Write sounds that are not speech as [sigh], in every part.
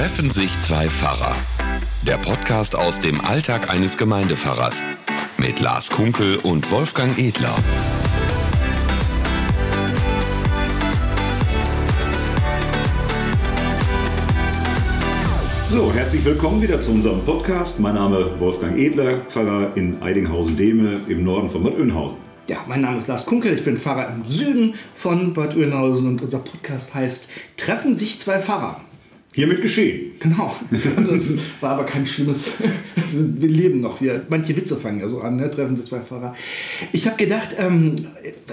Treffen sich zwei Pfarrer. Der Podcast aus dem Alltag eines Gemeindepfarrers. Mit Lars Kunkel und Wolfgang Edler. So, herzlich willkommen wieder zu unserem Podcast. Mein Name ist Wolfgang Edler, Pfarrer in Eidinghausen-Dehme im Norden von Bad Oeynhausen. Ja, mein Name ist Lars Kunkel, ich bin Pfarrer im Süden von Bad Oeynhausen und unser Podcast heißt Treffen sich zwei Pfarrer. Hiermit geschehen. Genau. Also es war aber kein schlimmes. Wir leben noch. Wir, manche Witze fangen ja so an, ne? treffen sich zwei Pfarrer. Ich habe gedacht, ähm,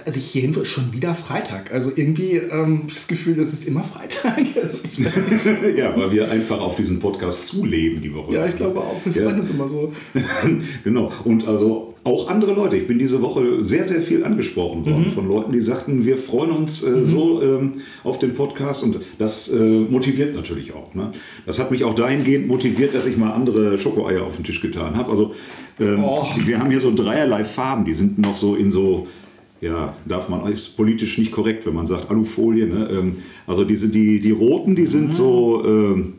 also ich hierhin ist schon wieder Freitag. Also irgendwie ähm, das Gefühl, es ist immer Freitag. [laughs] Also ja, weil wir einfach auf diesen Podcast zuleben die Woche. Ja, ich glaube auch. Wir freuen ja. uns immer so. [laughs] genau. Und also auch andere Leute. Ich bin diese Woche sehr, sehr viel angesprochen worden mhm. von Leuten, die sagten, wir freuen uns äh, mhm. so ähm, auf den Podcast und das äh, motiviert natürlich auch. Ne? Das hat mich auch dahingehend motiviert, dass ich mal andere Schokoeier auf den Tisch getan habe. Also ähm, oh. wir haben hier so dreierlei Farben, die sind noch so in so ja, darf man, ist politisch nicht korrekt, wenn man sagt Alufolie. Ne? Ähm, also diese, die, die roten, die sind mhm. so, ähm,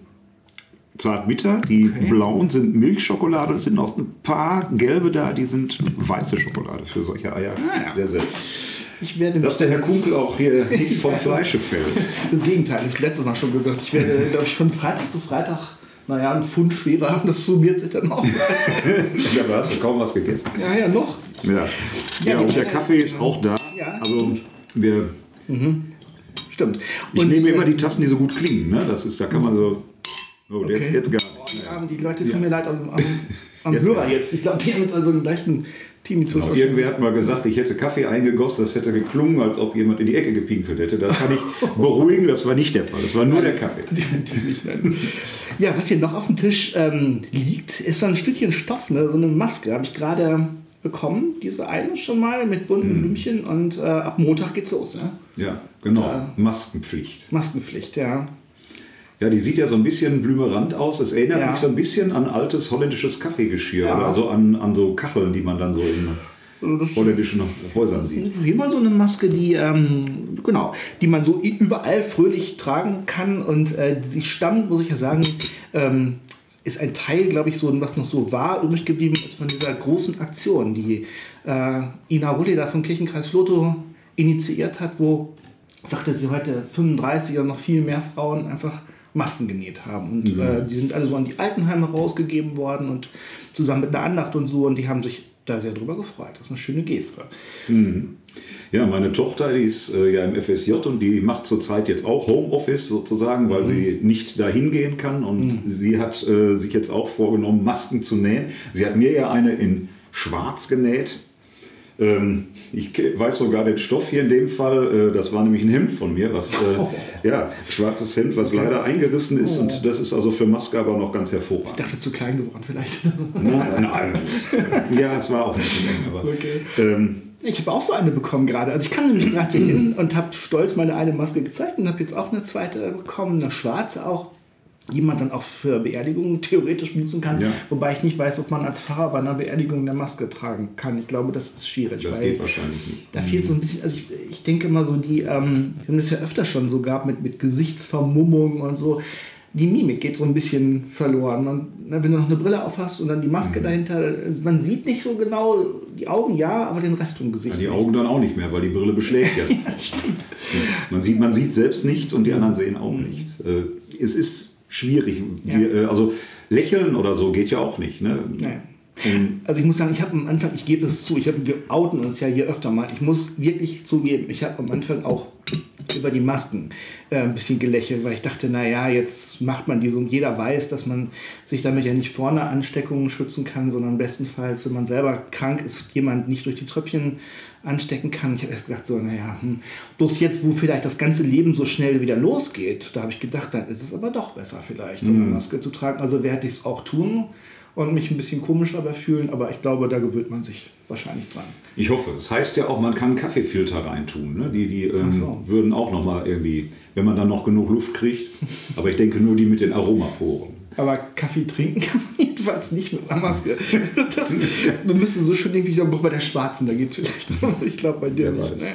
Zartbitter. Die okay. blauen sind Milchschokolade. Es sind noch ein paar gelbe da, die sind weiße Schokolade für solche Eier. Ah, ja. Sehr, sehr. Ich werde Dass der Herr Kunkel auch hier nicht vom [laughs] Fleische fällt. Das Gegenteil, ich habe letztes Mal schon gesagt, ich werde, glaube ich, von Freitag zu Freitag, naja, einen Pfund schwerer haben. Das summiert sich dann auch. [laughs] ja, aber hast du kaum was gegessen. Ja, ja, noch. Ja, ja, ja und der Kaffee ist auch da. Ja. Also wir... Mhm. Stimmt. Ich und, nehme immer die Tassen, die so gut klingen. Ne? Das ist, da kann man so Oh, okay. jetzt, jetzt gar nicht. Oh, die Leute tun ja. mir leid am, am, [laughs] am jetzt Hörer jetzt. Ich glaube, die haben jetzt also einen leichten Tinnitus. Genau. Irgendwer hat mal gesagt, ich hätte Kaffee eingegossen, das hätte geklungen, als ob jemand in die Ecke gepinkelt hätte. Das kann ich [laughs] beruhigen, das war nicht der Fall. Das war nur der Kaffee. [laughs] Ja, was hier noch auf dem Tisch ähm, liegt, ist so ein Stückchen Stoff, ne? so eine Maske. Habe ich gerade bekommen, diese eine schon mal mit bunten mhm. Blümchen und äh, ab Montag geht's los. Ne? Ja, genau. Äh, Maskenpflicht. Maskenpflicht, ja. Ja, die sieht ja so ein bisschen blümerant aus. Es erinnert ja. mich so ein bisschen an altes holländisches Kaffeegeschirr ja. oder so an, an so Kacheln, die man dann so in das holländischen Häusern sieht. Auf jeden Fall so eine Maske, die, ähm, genau, die man so überall fröhlich tragen kann. Und äh, sie stammt, muss ich ja sagen, ähm, ist ein Teil, glaube ich, so, was noch so war, übrig geblieben ist von dieser großen Aktion, die äh, Ina Rulle da vom Kirchenkreis Floto initiiert hat, wo, sagte sie heute, 35 oder noch viel mehr Frauen einfach Masken genäht haben. Und mhm. äh, die sind alle so an die Altenheime rausgegeben worden und zusammen mit einer Andacht und so. Und die haben sich da sehr drüber gefreut. Das ist eine schöne Geste. Mhm. Ja, meine Tochter die ist äh, ja im FSJ und die macht zurzeit jetzt auch Homeoffice sozusagen, weil mhm. sie nicht dahin gehen kann. Und mhm. sie hat äh, sich jetzt auch vorgenommen, Masken zu nähen. Sie hat mir ja eine in schwarz genäht ich weiß sogar den Stoff hier in dem Fall. Äh, das war nämlich ein Hemd von mir, was oh. ja schwarzes Hemd, was leider eingerissen ist. Oh. Und das ist also für Maske aber noch ganz hervorragend. Ich dachte zu klein geworden vielleicht. [laughs] Nein, nein. ja, es war auch nicht so eng. Aber, okay. ähm, ich habe auch so eine bekommen gerade. Also ich kam nämlich gerade hier [clears throat] hin und habe stolz meine eine Maske gezeigt und habe jetzt auch eine zweite bekommen, eine schwarze auch die man dann auch für Beerdigungen theoretisch benutzen kann. Ja. Wobei ich nicht weiß, ob man als Pfarrer bei einer Beerdigung eine Maske tragen kann. Ich glaube, das ist schwierig. Das geht wahrscheinlich nicht. Da fehlt so ein bisschen, also ich, ich denke immer so, die, ähm, wir haben das ja öfter schon so gehabt mit, mit Gesichtsvermummung und so. Die Mimik geht so ein bisschen verloren. Und na, wenn du noch eine Brille auf hast und dann die Maske mhm. dahinter, man sieht nicht so genau, die Augen ja, aber den Rest vom Gesicht. Ja, die Augen dann auch nicht mehr, weil die Brille beschlägt ja. [laughs] ja das stimmt. Man sieht, man sieht selbst nichts und die anderen sehen auch mhm. nichts. Äh, es ist schwierig. Ja. Wir, äh, also lächeln oder so geht ja auch nicht. Ne? Nee. Also ich muss sagen, ich habe am Anfang, ich gebe es zu, ich hab, wir outen uns ja hier öfter mal, ich muss wirklich zugeben, ich habe am Anfang auch über die Masken äh, ein bisschen gelächelt, weil ich dachte, naja, jetzt macht man die so und jeder weiß, dass man sich damit ja nicht vorne Ansteckungen schützen kann, sondern bestenfalls, wenn man selber krank ist, jemand nicht durch die Tröpfchen anstecken kann. Ich habe erst gedacht, so, naja, hm, bloß jetzt, wo vielleicht das ganze Leben so schnell wieder losgeht, da habe ich gedacht, dann ist es aber doch besser vielleicht, mhm. eine Maske zu tragen. Also werde ich es auch tun und mich ein bisschen komisch dabei fühlen, aber ich glaube, da gewöhnt man sich wahrscheinlich dran. Ich hoffe. Das heißt ja auch, man kann Kaffeefilter reintun. Ne? Die, die ähm, so. würden auch nochmal irgendwie, wenn man dann noch genug Luft kriegt, aber ich denke nur die mit den Aromaporen. Aber Kaffee trinken kann man jedenfalls nicht mit einer Maske. [laughs] Das, dann müsste so schon irgendwie noch bei der Schwarzen, da geht es vielleicht. Ich glaube bei dir nicht. Ne?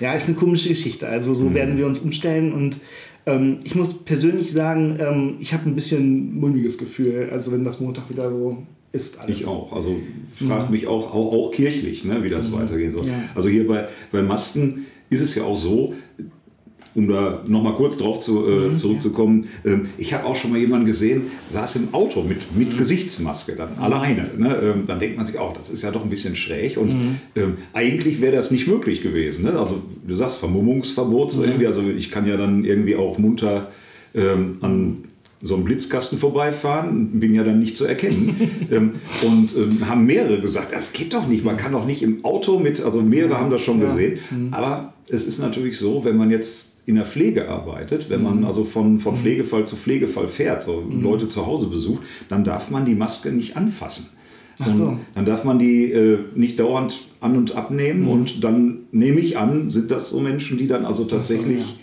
Ja, ist eine komische Geschichte. Also so mhm. werden wir uns umstellen und Ähm, ich muss persönlich sagen, ähm, ich habe ein bisschen mulmiges Gefühl, also wenn das Montag wieder so ist alles. Ich auch. Also frage mich auch, auch, auch kirchlich, ne, wie das mhm. weitergehen soll. Ja. Also hier bei, bei Masken ist es ja auch so, um da nochmal kurz drauf zu, äh, mhm, zurückzukommen, ähm, ich habe auch schon mal jemanden gesehen, saß im Auto mit, mit mhm. Gesichtsmaske, dann mhm. alleine. Ne? Ähm, dann denkt man sich auch, das ist ja doch ein bisschen schräg und mhm. ähm, eigentlich wäre das nicht möglich gewesen. Ne? Also du sagst Vermummungsverbot, so mhm. irgendwie, also ich kann ja dann irgendwie auch munter ähm, an so einem Blitzkasten vorbeifahren, bin ja dann nicht zu erkennen. [laughs] ähm, und ähm, haben mehrere gesagt, das geht doch nicht, man kann doch nicht im Auto mit, also mehrere haben das schon ja. gesehen. Mhm. Aber es ist natürlich so, wenn man jetzt in der Pflege arbeitet, wenn man mhm. also von, von mhm. Pflegefall zu Pflegefall fährt, so mhm. Leute zu Hause besucht, dann darf man die Maske nicht anfassen. So. Dann darf man die äh, nicht dauernd an- und abnehmen mhm. und dann nehme ich an, sind das so Menschen, die dann also tatsächlich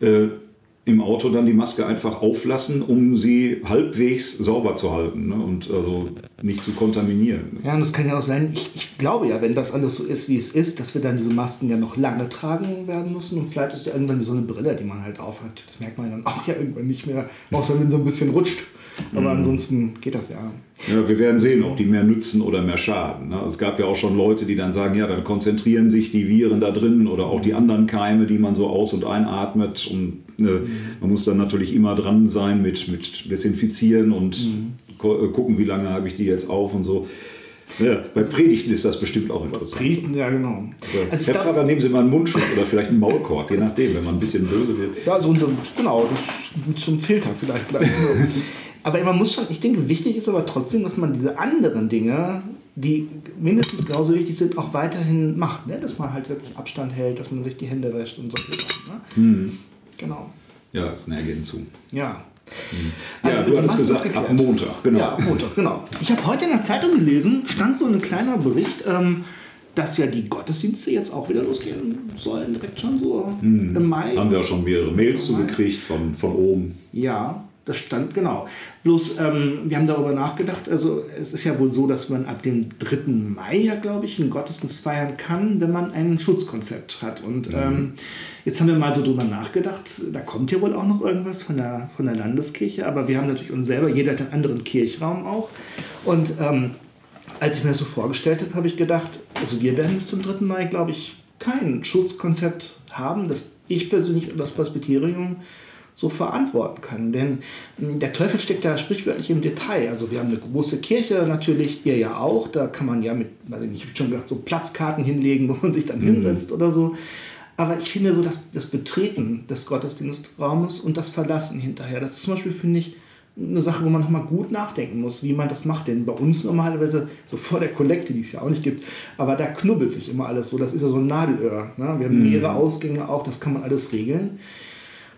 so, ja. mhm. äh, im Auto dann die Maske einfach auflassen, um sie halbwegs sauber zu halten ne? und also nicht zu kontaminieren. Ja, und das kann ja auch sein, ich, ich, glaube ja, wenn das alles so ist, wie es ist, dass wir dann diese Masken ja noch lange tragen werden müssen und vielleicht ist ja irgendwann so eine Brille, die man halt aufhat. Das merkt man dann auch ja irgendwann nicht mehr, außer wenn so ein bisschen rutscht. Aber mhm. ansonsten geht das ja. Ja, wir werden sehen, ob die mehr nützen oder mehr schaden. Ne? Es gab ja auch schon Leute, die dann sagen, ja, dann konzentrieren sich die Viren da drin oder auch die anderen Keime, die man so aus- und einatmet. Und äh, man muss dann natürlich immer dran sein mit, mit Desinfizieren und mhm. Äh, gucken, wie lange habe ich die jetzt auf und so. Ja, bei Predigten ist das bestimmt auch interessant. Predigten, ja, genau. Also Herr Pfarrer, nehmen Sie mal einen Mundschutz oder vielleicht einen Maulkorb, je nachdem, wenn man ein bisschen böse wird. Ja, so, so genau, das, zum Filter vielleicht gleich. [laughs] Aber man muss schon, ich denke, wichtig ist aber trotzdem, dass man diese anderen Dinge, die mindestens genauso wichtig sind, auch weiterhin macht. Ne? Dass man halt wirklich Abstand hält, dass man sich die Hände wäscht und solche Sachen. Ne? Hm. Genau. Ja, das ist eine Ergänzung. Ja. Hm. Also ja, du hattest gesagt, ab Montag, genau. Ja, Montag, genau. Ich habe heute in der Zeitung gelesen, stand so ein kleiner Bericht, ähm, dass ja die Gottesdienste jetzt auch wieder losgehen sollen, direkt schon so hm. im Mai. Haben wir auch schon mehrere Mails zugekriegt von, von oben. Ja, das stand, genau. Bloß, ähm, wir haben darüber nachgedacht, also es ist ja wohl so, dass man ab dem 3. Mai ja, glaube ich, einen Gottesdienst feiern kann, wenn man ein Schutzkonzept hat. Und mhm. ähm, jetzt haben wir mal so drüber nachgedacht, da kommt ja wohl auch noch irgendwas von der, von der Landeskirche, aber wir haben natürlich uns selber, jeder hat einen anderen Kirchraum auch. Und ähm, als ich mir das so vorgestellt habe, habe ich gedacht, also wir werden bis zum 3. Mai, glaube ich, kein Schutzkonzept haben, das ich persönlich und das Presbyterium so verantworten können. Denn hm, der Teufel steckt da sprichwörtlich im Detail. Also wir haben eine große Kirche natürlich, ihr ja auch. Da kann man ja mit, weiß ich nicht, ich habe schon gedacht, so Platzkarten hinlegen, [laughs] wo man sich dann mhm. hinsetzt oder so. Aber ich finde so, dass das Betreten des Gottesdienstraumes und das Verlassen hinterher, das ist zum Beispiel, finde ich, eine Sache, wo man nochmal gut nachdenken muss, wie man das macht. Denn bei uns normalerweise, so vor der Kollekte, die es ja auch nicht gibt, aber da knubbelt sich immer alles so. Das ist ja so ein Nadelöhr. Ne? Wir haben mhm. mehrere Ausgänge auch, das kann man alles regeln.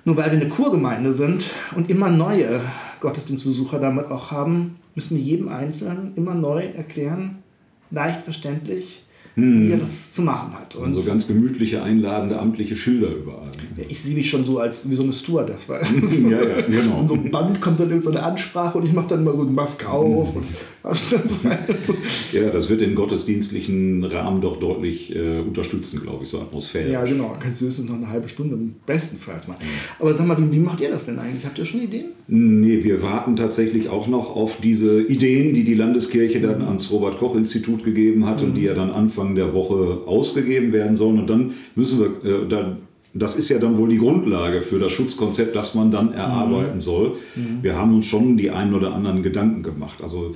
Nur weil wir eine Kurgemeinde sind und immer neue Gottesdienstbesucher damit auch haben, müssen wir jedem Einzelnen immer neu erklären, leicht verständlich, hm. wie er das zu machen hat. Und, so ganz gemütliche, einladende, amtliche Schilder überall. Ja, ich sehe mich schon so als wie so eine Stewardess. Weil [laughs] ja, ja, genau. Und so ein Band kommt dann in so eine Ansprache und ich mache dann mal so eine Maske auf. Und [laughs] ja, das wird den gottesdienstlichen Rahmen doch deutlich äh, unterstützen, glaube ich, so Atmosphäre. Ja, genau. Kannst du höchstens noch eine halbe Stunde bestenfalls machen. Aber sag mal, wie macht ihr das denn eigentlich? Habt ihr schon Ideen? Nee, wir warten tatsächlich auch noch auf diese Ideen, die die Landeskirche dann mhm. ans Robert-Koch-Institut gegeben hat mhm. und die ja dann Anfang Anfang der Woche ausgegeben werden sollen. Und dann müssen wir, äh, dann, das ist ja dann wohl die Grundlage für das Schutzkonzept, das man dann erarbeiten mhm. soll. Mhm. Wir haben uns schon die einen oder anderen Gedanken gemacht. Also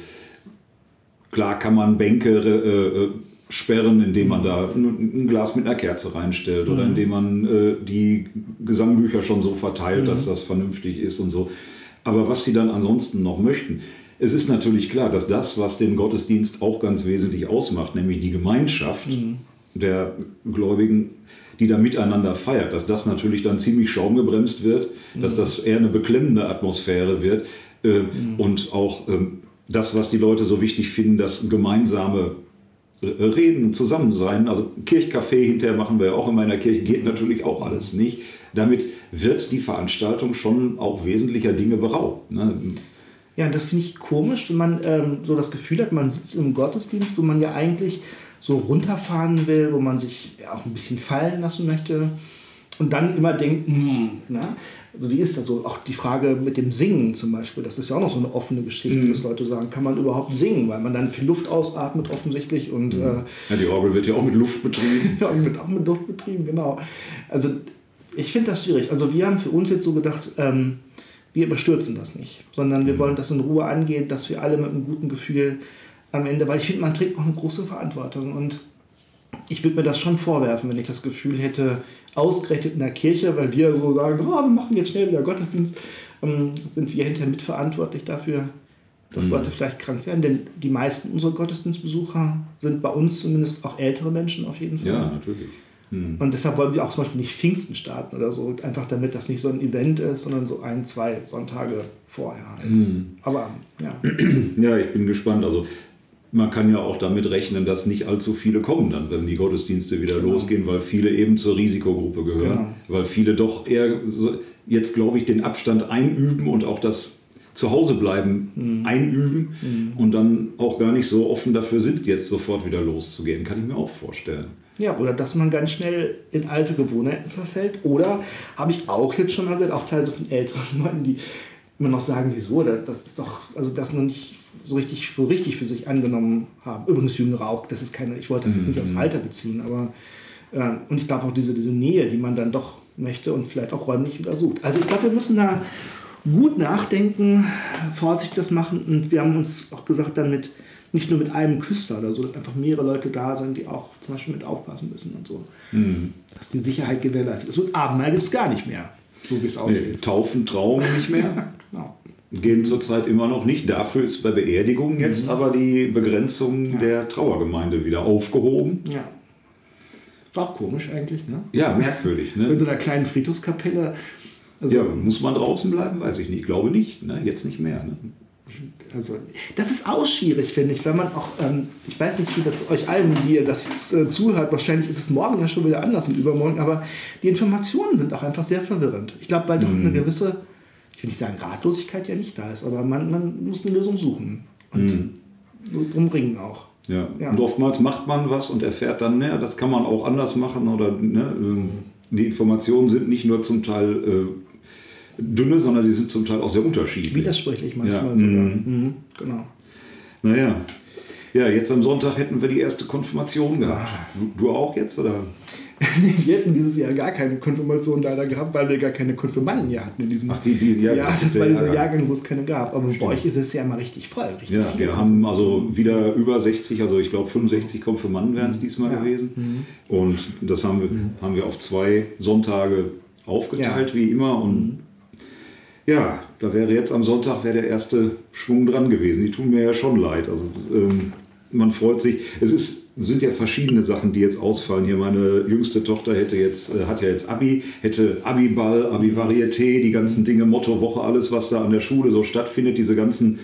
klar kann man Bänke äh, äh sperren, indem man da ein Glas mit einer Kerze reinstellt mhm. oder indem man äh, die Gesangbücher schon so verteilt, dass mhm. das vernünftig ist und so. Aber was sie dann ansonsten noch möchten, es ist natürlich klar, dass das, was den Gottesdienst auch ganz wesentlich ausmacht, nämlich die Gemeinschaft mhm. der Gläubigen, die da miteinander feiert, dass das natürlich dann ziemlich schaumgebremst wird, mhm. dass das eher eine beklemmende Atmosphäre wird äh, mhm. und auch äh, das, was die Leute so wichtig finden, das gemeinsame äh, Reden, Zusammensein, also Kirchcafé hinterher machen wir ja auch in meiner Kirche, geht natürlich auch alles nicht. Damit wird die Veranstaltung schon auch wesentlicher Dinge beraubt. Ne? Ja, das finde ich komisch, wenn man ähm, so das Gefühl hat, man sitzt im Gottesdienst, wo man ja eigentlich so runterfahren will, wo man sich auch ein bisschen fallen lassen möchte. und dann immer denken, hm, na? also die ist also auch die Frage mit dem Singen zum Beispiel, das ist ja auch noch so eine offene Geschichte, mhm. dass Leute sagen, kann man überhaupt singen, weil man dann viel Luft ausatmet offensichtlich und mhm. äh, ja, die Orgel wird ja auch mit Luft betrieben. [laughs] ja, wird auch mit Luft betrieben, genau. Also ich finde das schwierig. Also wir haben für uns jetzt so gedacht, ähm, wir überstürzen das nicht, sondern wir mhm. wollen das in Ruhe angehen, dass wir alle mit einem guten Gefühl am Ende, weil ich finde, man trägt auch eine große Verantwortung und ich würde mir das schon vorwerfen, wenn ich das Gefühl hätte, ausgerechnet in der Kirche, weil wir so sagen, oh, wir machen jetzt schnell wieder Gottesdienst, ähm, sind wir hinterher mitverantwortlich dafür, dass mhm. Leute vielleicht krank werden. Denn die meisten unserer Gottesdienstbesucher sind bei uns zumindest auch ältere Menschen auf jeden Fall. Ja, natürlich. Mhm. Und deshalb wollen wir auch zum Beispiel nicht Pfingsten starten oder so, einfach damit das nicht so ein Event ist, sondern so ein, zwei Sonntage vorher. Halt. Mhm. Aber ja. [clears throat] Ja, ich bin gespannt. Also man kann ja auch damit rechnen, dass nicht allzu viele kommen dann, wenn die Gottesdienste wieder genau. losgehen, weil viele eben zur Risikogruppe gehören, genau. weil viele doch eher jetzt, glaube ich, den Abstand einüben und auch das Zuhausebleiben mhm. einüben mhm. und dann auch gar nicht so offen dafür sind, jetzt sofort wieder loszugehen, kann ich mir auch vorstellen. Ja, oder dass man ganz schnell in alte Gewohnheiten verfällt. Oder habe ich auch jetzt schon mal gehört, auch teilweise von älteren [laughs] Leuten, die immer noch sagen, wieso, das ist doch, also das noch nicht so richtig, so richtig für sich angenommen haben. Übrigens Jüngere auch, das ist keine, ich wollte das jetzt nicht aufs mhm. Alter beziehen, aber äh, und ich glaube auch diese, diese Nähe, die man dann doch möchte und vielleicht auch räumlich wieder sucht. Also ich glaube, wir müssen da gut nachdenken, vorsichtig das machen und wir haben uns auch gesagt, dann mit, nicht nur mit einem Küster oder so, dass einfach mehrere Leute da sind, die auch zum Beispiel mit aufpassen müssen und so. Mhm. Dass die Sicherheit gewährleistet ist. Und Abendmahl gibt es gar nicht mehr, so wie es aussieht. Nee, Taufen, Traum nicht mehr. [laughs] genau gehen zurzeit immer noch nicht. Dafür ist bei Beerdigungen jetzt mhm. aber die Begrenzung ja. der Trauergemeinde wieder aufgehoben. Ja. Ist auch komisch eigentlich, ne? Ja, merkwürdig. Ne? In so einer kleinen Friedhofskapelle. Also, ja, muss man draußen bleiben? Weiß ich nicht. Ich glaube nicht. Ne? Jetzt nicht mehr. Ne? Also, das ist auch schwierig, finde ich, wenn man auch, ähm, ich weiß nicht, wie das euch allen, die ihr das jetzt äh, zuhört, wahrscheinlich ist es morgen ja schon wieder anders und übermorgen, aber die Informationen sind auch einfach sehr verwirrend. Ich glaube, weil doch mhm. eine gewisse ich will nicht sagen, Ratlosigkeit ja nicht da ist, aber man, man muss eine Lösung suchen und mhm. umringen auch. Ja. ja. und oftmals macht man was und erfährt dann, ne, das kann man auch anders machen oder ne, ähm, die Informationen sind nicht nur zum Teil äh, dünne, sondern die sind zum Teil auch sehr unterschiedlich. Widersprüchlich manchmal ja. sogar. Mhm. Mhm, genau. Naja. Ja, jetzt am Sonntag hätten wir die erste Konfirmation gehabt. Du, du auch jetzt, oder? [laughs] wir hätten dieses Jahr gar keine Konfirmation leider gehabt, weil wir gar keine Konfirmanden hier hatten in diesem Ach, die, die, ja, ja, das war dieser Jahrgang, wo es keine gab. Aber Stimmt. bei euch ist es ja immer richtig voll. Richtig ja, wir haben also wieder über 60, also ich glaube 65 Konfirmanden wären es mhm. diesmal ja. gewesen. Mhm. Und das haben wir, mhm. haben wir auf zwei Sonntage aufgeteilt, ja. wie immer. Und mhm. Ja, da wäre jetzt am Sonntag wäre der erste Schwung dran gewesen. Die tun mir ja schon leid. Also ähm, man freut sich. Es ist sind ja verschiedene Sachen, die jetzt ausfallen. Hier meine jüngste Tochter hätte jetzt, äh, hat ja jetzt Abi, hätte Abi-Ball, Abi-Varieté, die ganzen Dinge, Motto, Woche, alles, was da an der Schule so stattfindet, diese ganzen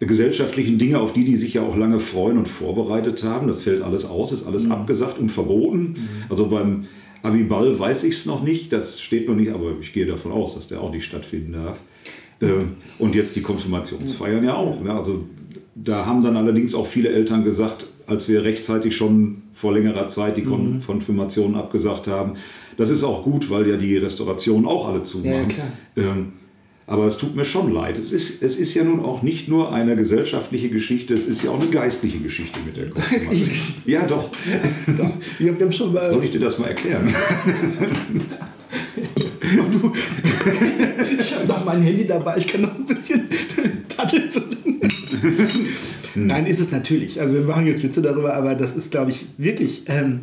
gesellschaftlichen Dinge, auf die die sich ja auch lange freuen und vorbereitet haben. Das fällt alles aus, ist alles mhm. abgesagt und verboten. Mhm. Also beim Abi-Ball weiß ich es noch nicht, das steht noch nicht, aber ich gehe davon aus, dass der auch nicht stattfinden darf. Ähm, und jetzt die Konfirmationsfeiern ja auch. Ne? Also da haben dann allerdings auch viele Eltern gesagt, als wir rechtzeitig schon vor längerer Zeit die mhm. Konfirmation abgesagt haben. Das ist auch gut, weil ja die Restaurationen auch alle zumachen. Ja, ähm, aber es tut mir schon leid. Es ist, es ist ja nun auch nicht nur eine gesellschaftliche Geschichte, es ist ja auch eine geistliche Geschichte mit der Konfirmation. Ja, doch. doch. Wir haben schon mal Soll ich dir das mal erklären? [laughs] du, ich habe noch mein Handy dabei, ich kann noch ein bisschen. Hm. [laughs] Nein, ist es natürlich. Also wir machen jetzt Witze darüber, aber das ist, glaube ich, wirklich. Ähm,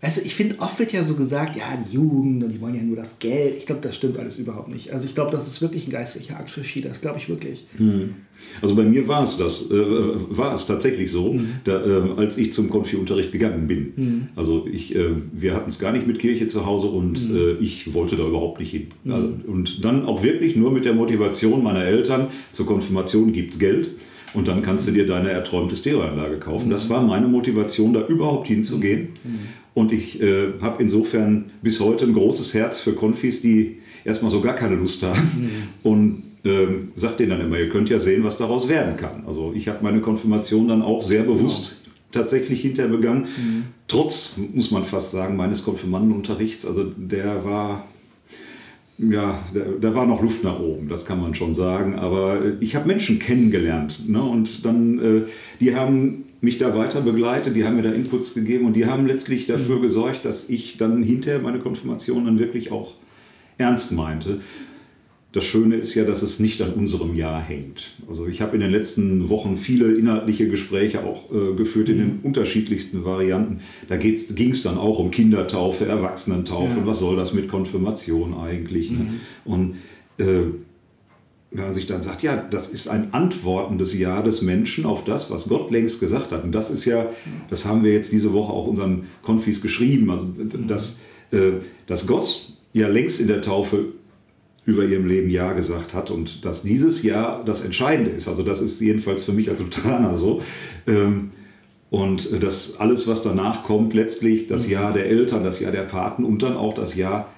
weißt du, ich finde, oft wird ja so gesagt, ja, die Jugend und die wollen ja nur das Geld. Ich glaube, das stimmt alles überhaupt nicht. Also ich glaube, das ist wirklich ein geistlicher Akt für viele. Das glaube ich wirklich. Hm. Also bei mir war es das, äh, war es tatsächlich so, mhm. da, äh, als ich zum Konfi-Unterricht gegangen bin. Mhm. Also ich, äh, wir hatten es gar nicht mit Kirche zu Hause und mhm. Ich wollte da überhaupt nicht hin. Also, und dann auch wirklich nur mit der Motivation meiner Eltern, zur Konfirmation gibt es Geld. Und dann kannst du dir deine erträumte Stereoanlage kaufen. Das war meine Motivation, da überhaupt hinzugehen. Und ich äh, habe insofern bis heute ein großes Herz für Konfis, die erstmal so gar keine Lust haben. Und ähm, sagt denen dann immer, ihr könnt ja sehen, was daraus werden kann. Also ich habe meine Konfirmation dann auch sehr bewusst tatsächlich hinterher begangen. Mhm. Trotz, muss man fast sagen, meines Konfirmandenunterrichts. Also der war, ja, da, da, war noch Luft nach oben, das kann man schon sagen. Aber ich habe Menschen kennengelernt. Ne? Und dann, äh, die haben mich da weiter begleitet, die haben mir da Inputs gegeben und die haben letztlich dafür mhm. gesorgt, dass ich dann hinterher meine Konfirmation dann wirklich auch ernst meinte. Das Schöne ist ja, dass es nicht an unserem Jahr hängt. Also ich habe in den letzten Wochen viele inhaltliche Gespräche auch äh, geführt in den mhm. unterschiedlichsten Varianten. Da ging es dann auch um Kindertaufe, Erwachsenentaufe, ja. was soll das mit Konfirmation eigentlich. Ne? Mhm. Ne? Und äh, wenn man sich dann sagt, ja, das ist ein antwortendes Ja des Menschen auf das, was Gott längst gesagt hat. Und das ist ja, das haben wir jetzt diese Woche auch unseren Konfis geschrieben, also dass, äh, dass Gott ja längst in der Taufe über ihrem Leben Ja gesagt hat und dass dieses Ja das Entscheidende ist. Also das ist jedenfalls für mich als Lutheraner so. Ähm, und dass alles, was danach kommt, letztlich das Ja der Eltern, das Ja der Paten und dann auch das Ja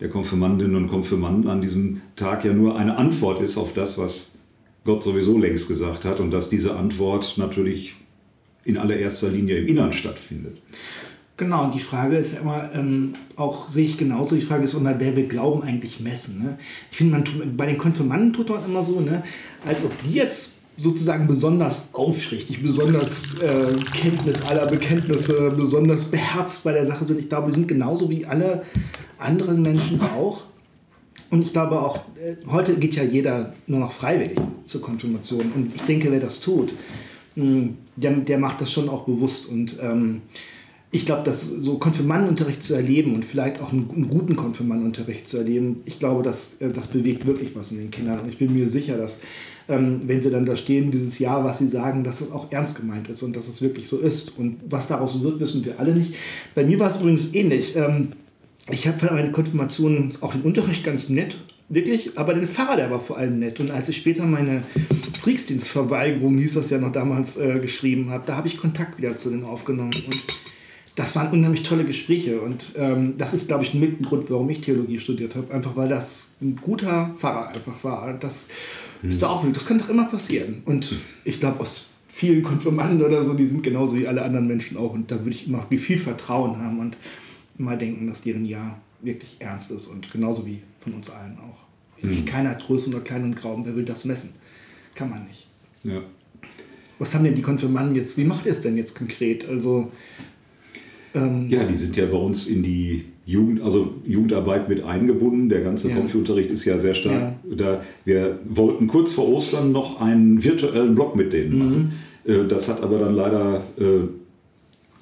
der Konfirmandinnen und Konfirmanden an diesem Tag ja nur eine Antwort ist auf das, was Gott sowieso längst gesagt hat und dass diese Antwort natürlich in allererster Linie im Innern stattfindet. Genau, und die Frage ist ja immer, ähm, auch sehe ich genauso, die Frage ist immer, wer will Glauben eigentlich messen? Ne? Ich finde, man bei den Konfirmanden tut man immer so, ne, als ob die jetzt sozusagen besonders aufrichtig, besonders äh, Kenntnis aller Bekenntnisse, besonders beherzt bei der Sache sind. Ich glaube, die sind genauso wie alle anderen Menschen auch. Und ich glaube auch, äh, heute geht ja jeder nur noch freiwillig zur Konfirmation. Und ich denke, wer das tut, mh, hm, der, der macht das schon auch bewusst. Und ähm, ich glaube, dass so Konfirmandenunterricht zu erleben und vielleicht auch einen, einen guten Konfirmandenunterricht zu erleben, ich glaube, das, äh, das bewegt wirklich was in den Kindern. Und ich bin mir sicher, dass, ähm, wenn sie dann da stehen, dieses Jahr, was sie sagen, dass das auch ernst gemeint ist und dass es wirklich so ist. Und was daraus wird, wissen wir alle nicht. Bei mir war es übrigens ähnlich. Ähm, ich habe für meine Konfirmation auch den Unterricht ganz nett, wirklich, aber den Pfarrer, der war vor allem nett. Und als ich später meine Kriegsdienstverweigerung, hieß das ja noch damals, äh, geschrieben habe, da habe ich Kontakt wieder zu denen aufgenommen. Und das waren unheimlich tolle Gespräche und ähm, das ist, glaube ich, mit ein Grund, warum ich Theologie studiert habe. Einfach weil das ein guter Pfarrer einfach war. Das ist auch, das kann doch immer passieren. Und ich glaube, aus vielen Konfirmanden oder so, die sind genauso wie alle anderen Menschen auch. Und da würde ich immer viel Vertrauen haben und immer denken, dass deren Ja wirklich ernst ist und genauso wie von uns allen auch. Mhm. Keiner hat größeren oder kleinen Glauben. Wer will das messen? Kann man nicht. Ja. Was haben denn die Konfirmanden jetzt? Wie macht ihr es denn jetzt konkret? Also ähm, ja, die sind ja bei uns in die Jugend, also Jugendarbeit mit eingebunden. Der ganze ja. Konfi-Unterricht ist ja sehr stark. Ja. Da, wir wollten kurz vor Ostern noch einen virtuellen Blog mit denen mhm. machen. Äh, das hat aber dann leider äh,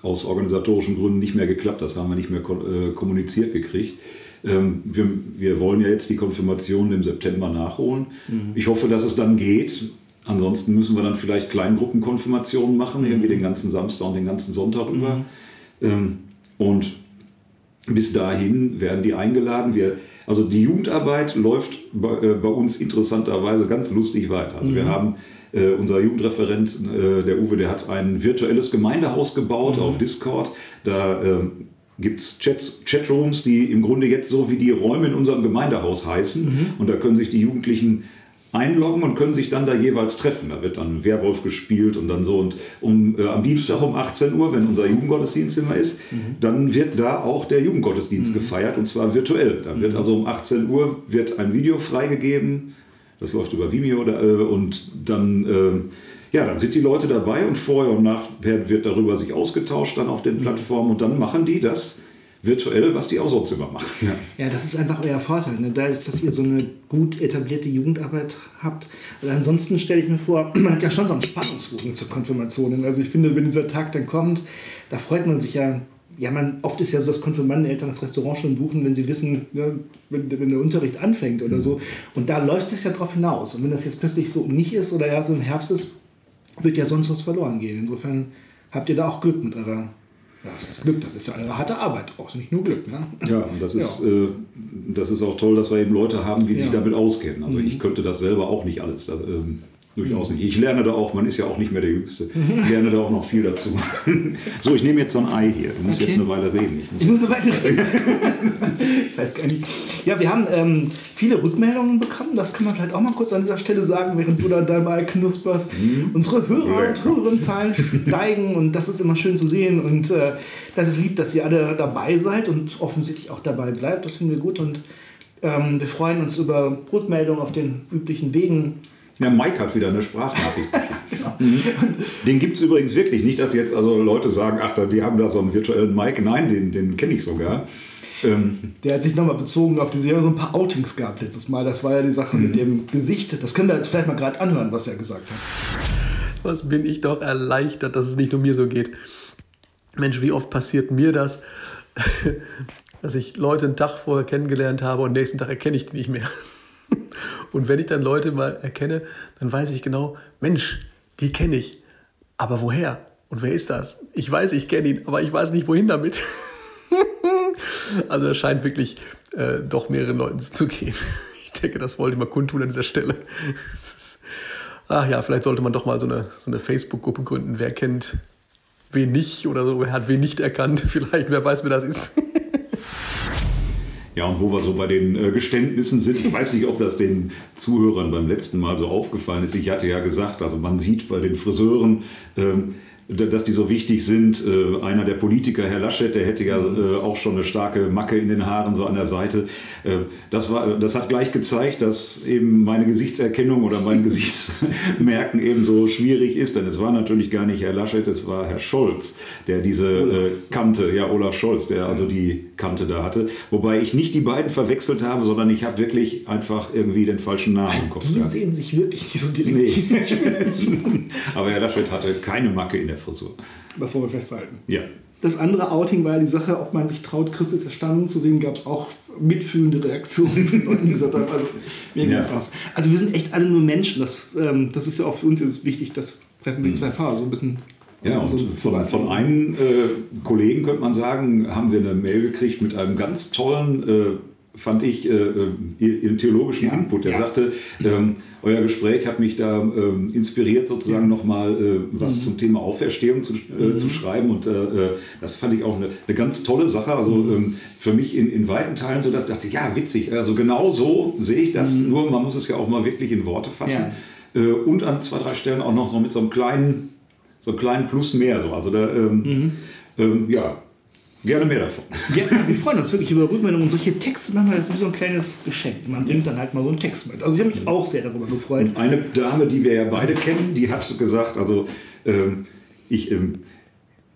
aus organisatorischen Gründen nicht mehr geklappt. Das haben wir nicht mehr äh, kommuniziert gekriegt. Ähm, wir, wir, wollen ja jetzt die Konfirmation im September nachholen. Mhm. Ich hoffe, dass es dann geht. Ansonsten müssen wir dann vielleicht Kleingruppenkonfirmationen machen, irgendwie den ganzen Samstag und den ganzen Sonntag mhm. über. Ähm, und bis dahin werden die eingeladen. Wir, also die Jugendarbeit läuft bei, äh, bei uns interessanterweise ganz lustig weiter. Also mhm. wir haben äh, unser Jugendreferent, äh, der Uwe, der hat ein virtuelles Gemeindehaus gebaut mhm. auf Discord. Da äh, gibt es Chatrooms, die im Grunde jetzt so wie die Räume in unserem Gemeindehaus heißen. Mhm. Und da können sich die Jugendlichen einloggen und können sich dann da jeweils treffen. Da wird dann Werwolf gespielt und dann so. Und um, äh, am Dienstag um 18 Uhr, wenn unser Jugendgottesdienst immer ist, mhm. dann wird da auch der Jugendgottesdienst mhm. gefeiert und zwar virtuell. Da wird mhm. also um 18 Uhr wird ein Video freigegeben. Das läuft über Vimeo oder, äh, und dann, äh, ja, dann sind die Leute dabei und vorher und nachher wird darüber sich ausgetauscht dann auf den mhm. Plattformen und dann machen die das virtuell, was die auch sonst immer machen. Ja, ja das ist einfach euer Vorteil. Ne? Dadurch, dass ihr so eine gut etablierte Jugendarbeit habt. Also ansonsten stelle ich mir vor, [clears throat] man hat ja schon so einen Spannungsbogen zur Konfirmation. Also ich finde, wenn dieser Tag dann kommt, da freut man sich ja. Ja, man, oft ist ja so, dass Konfirmandeneltern das Restaurant schon buchen, wenn sie wissen, ja, wenn, wenn, der Unterricht anfängt oder so. Und da läuft es ja drauf hinaus. Und wenn das jetzt plötzlich so nicht ist oder ja so im Herbst ist, wird ja sonst was verloren gehen. Insofern habt ihr da auch Glück mit eurer ja, das ist Glück, das ist ja eine harte Arbeit, auch nicht nur Glück. Ne? Ja, und das ist, ja. äh, das ist auch toll, dass wir eben Leute haben, die sich ja. damit auskennen. Also mhm. ich könnte das selber auch nicht alles. Das, ähm, Durchaus nicht. Ich lerne da auch, man ist ja auch nicht mehr der Jüngste. Ich lerne da auch noch viel dazu. [laughs] So, ich nehme jetzt so ein Ei hier. Du musst Okay. jetzt eine Weile reden. Ich muss Ich muss so weiter reden. [laughs] ich weiß gar nicht. Ja, wir haben ähm, viele Rückmeldungen bekommen. Das kann man vielleicht auch mal kurz an dieser Stelle sagen, während du da dabei knusperst. Unsere Hörer und. Hörerinnenzahlen [laughs] steigen und das ist immer schön zu sehen. Und äh, das ist lieb, dass ihr alle dabei seid und offensichtlich auch dabei bleibt. Das finden wir gut und ähm, wir freuen uns über Rückmeldungen auf den üblichen Wegen. Ja, Mike hat wieder eine Sprachnachricht. [laughs] Mhm. Den gibt es übrigens wirklich. Nicht, dass jetzt also Leute sagen, ach, da- die haben da so einen virtuellen Mike. Nein, den, den kenne ich sogar. Ähm, Der hat sich nochmal bezogen auf diese, ja, so ein paar Outings gehabt letztes Mal. Das war ja die Sache mit dem Gesicht. Das können wir jetzt vielleicht mal gerade anhören, was er gesagt hat. Was bin ich doch erleichtert, dass es nicht nur mir so geht. Mensch, wie oft passiert mir das, [laughs] dass ich Leute einen Tag vorher kennengelernt habe und nächsten Tag erkenne ich die nicht mehr. [laughs] Und wenn ich dann Leute mal erkenne, dann weiß ich genau, Mensch, die kenne ich. Aber woher? Und wer ist das? Ich weiß, ich kenne ihn, aber ich weiß nicht, wohin damit. [laughs] Also das scheint wirklich äh, doch mehreren Leuten zu gehen. [laughs] Ich denke, das wollte ich mal kundtun an dieser Stelle. Ist, ach ja, vielleicht sollte man doch mal so eine, so eine Facebook-Gruppe gründen. Wer kennt wen nicht oder so, wer hat wen nicht erkannt. Vielleicht, wer weiß, wer das ist. Ja, und wo wir so bei den äh, Geständnissen sind, ich weiß nicht, ob das den Zuhörern beim letzten Mal so aufgefallen ist. Ich hatte ja gesagt, also man sieht bei den Friseuren, ähm, dass die so wichtig sind. Äh, einer der Politiker, Herr Laschet, der hätte ja äh, auch schon eine starke Macke in den Haaren so an der Seite. Äh, das, war, das hat gleich gezeigt, dass eben meine Gesichtserkennung oder mein [laughs] Gesichtsmerken eben so schwierig ist. Denn es war natürlich gar nicht Herr Laschet, es war Herr Scholz, der diese äh, Kante, ja Olaf Scholz, der also die Kante da hatte. Wobei ich nicht die beiden verwechselt habe, sondern ich habe wirklich einfach irgendwie den falschen Namen im Kopf Die sehen sich wirklich nicht so direkt. Nee. [laughs] Aber Herr Laschet hatte keine Macke in der Frisur. Das wollen wir festhalten. Ja. Das andere Outing war ja die Sache, ob man sich traut, Christus erstanden zu sehen, gab es auch mitfühlende Reaktionen von Leuten, die gesagt haben, also mir Ja. aus. Also wir sind echt alle nur Menschen. Das, ähm, das ist ja auch für uns jetzt wichtig, das treffen wir zwei Fahrer so ein bisschen. Ja, so- und von, von einem äh, Kollegen könnte man sagen, haben wir eine Mail gekriegt mit einem ganz tollen, äh, fand ich, äh, äh, ihren theologischen Ja, Input. Der ja. sagte, ähm, euer Gespräch hat mich da ähm, inspiriert, sozusagen nochmal äh, was Mhm. zum Thema Auferstehung zu, äh, zu schreiben. Und äh, äh, das fand ich auch eine, eine ganz tolle Sache. Also Mhm. ähm, für mich in, in weiten Teilen so, dass ich dachte, ja, witzig. Also genau so sehe ich das. Nur man muss es ja auch mal wirklich in Worte fassen. Mhm. Ja. Und an zwei, drei Stellen auch noch so mit so einem kleinen so einen kleinen Plus mehr. So. Also da, ähm, Mhm. ähm, ja, gerne mehr davon. Ja, wir freuen uns wirklich über Rückmeldungen und solche Texte manchmal, das ist wie so ein kleines Geschenk. Man bringt dann halt mal so einen Text mit. Also ich habe mich auch sehr darüber gefreut. Und eine Dame, die wir ja beide kennen, die hat gesagt, also ähm, ich, ähm,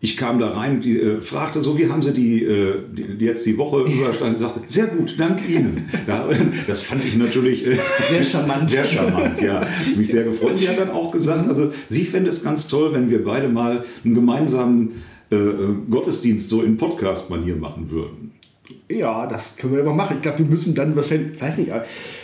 ich kam da rein, die äh, fragte so, wie haben Sie die, äh, die, jetzt die Woche überstanden? Sagte, sehr gut, dank Ihnen. Ja, [laughs] das fand ich natürlich äh, Sehr charmant. Sehr charmant, ja. Mich sehr gefreut. Sie hat dann auch gesagt, also sie fände es ganz toll, wenn wir beide mal einen gemeinsamen äh, äh, Gottesdienst so in Podcast-Manier machen würden. Ja, das können wir immer machen. Ich glaube, wir müssen dann wahrscheinlich, ich weiß nicht,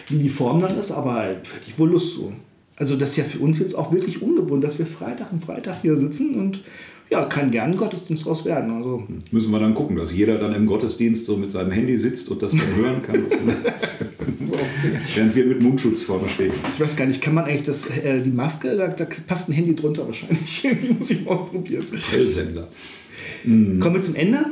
wie die Form dann ist, aber hätte ich wohl Lust zu. Also das ist ja für uns jetzt auch wirklich ungewohnt, dass wir Freitag und Freitag hier sitzen und ja, kann gern Gottesdienst draus werden. Also Müssen wir dann gucken, dass jeder dann im Gottesdienst so mit seinem Handy sitzt und das dann hören kann. [laughs] so. Während wir mit Mundschutz vorne stehen. Ich weiß gar nicht, kann man eigentlich das, äh, die Maske, da, da passt ein Handy drunter wahrscheinlich. [laughs] Die muss ich mal ausprobieren. Hellsender. Kommen wir zum Ende?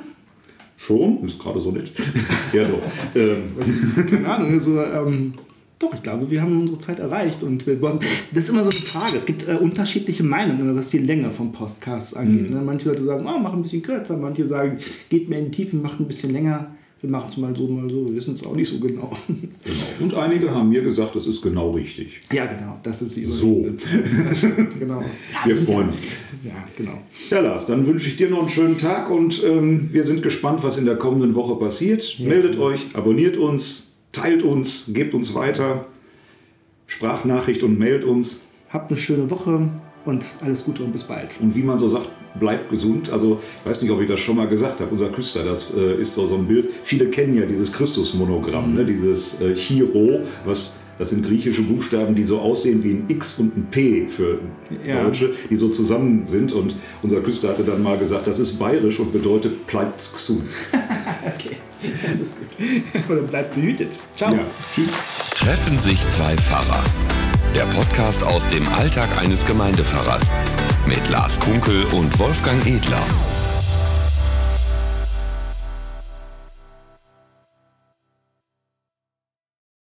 Schon? Ist gerade so nett. [laughs] ja, doch. Ähm, Keine Ahnung, also, ähm, doch, ich glaube, wir haben unsere Zeit erreicht und wir wollen, das ist immer so eine Frage. Es gibt äh, unterschiedliche Meinungen, was die Länge vom Podcast angeht. Ne? Manche Leute sagen, oh, mach ein bisschen kürzer, manche sagen, geht mehr in die Tiefen, macht ein bisschen länger. Wir machen es mal so, mal so, wir wissen es auch nicht so genau. genau. Und einige haben mir gesagt, das ist genau richtig. ja, genau, das ist die So. [laughs] Genau. Wir freuen uns. Ja, genau. Ja, Lars, dann wünsche ich dir noch einen schönen Tag und ähm, wir sind gespannt, was in der kommenden Woche passiert. Meldet euch, abonniert uns, teilt uns, gebt uns weiter. Sprachnachricht und mailt uns. Habt eine schöne Woche und alles Gute und bis bald. Und wie man so sagt, bleibt gesund. Also, ich weiß nicht, ob ich das schon mal gesagt habe. Unser Küster, das äh, ist so, so ein Bild. Viele kennen ja dieses Christusmonogramm, ne? dieses äh, Chiro, was. Das sind griechische Buchstaben, die so aussehen wie ein X und ein P für Ja. Deutsche, die so zusammen sind. Und unser Küster hatte dann mal gesagt, das ist bayerisch und bedeutet bleibt's gesund. [laughs] Okay, das ist gut. Oder bleibt behütet. Ciao. Ja. Tschüss. Treffen sich zwei Pfarrer. Der Podcast aus dem Alltag eines Gemeindepfarrers mit Lars Kunkel und Wolfgang Edler.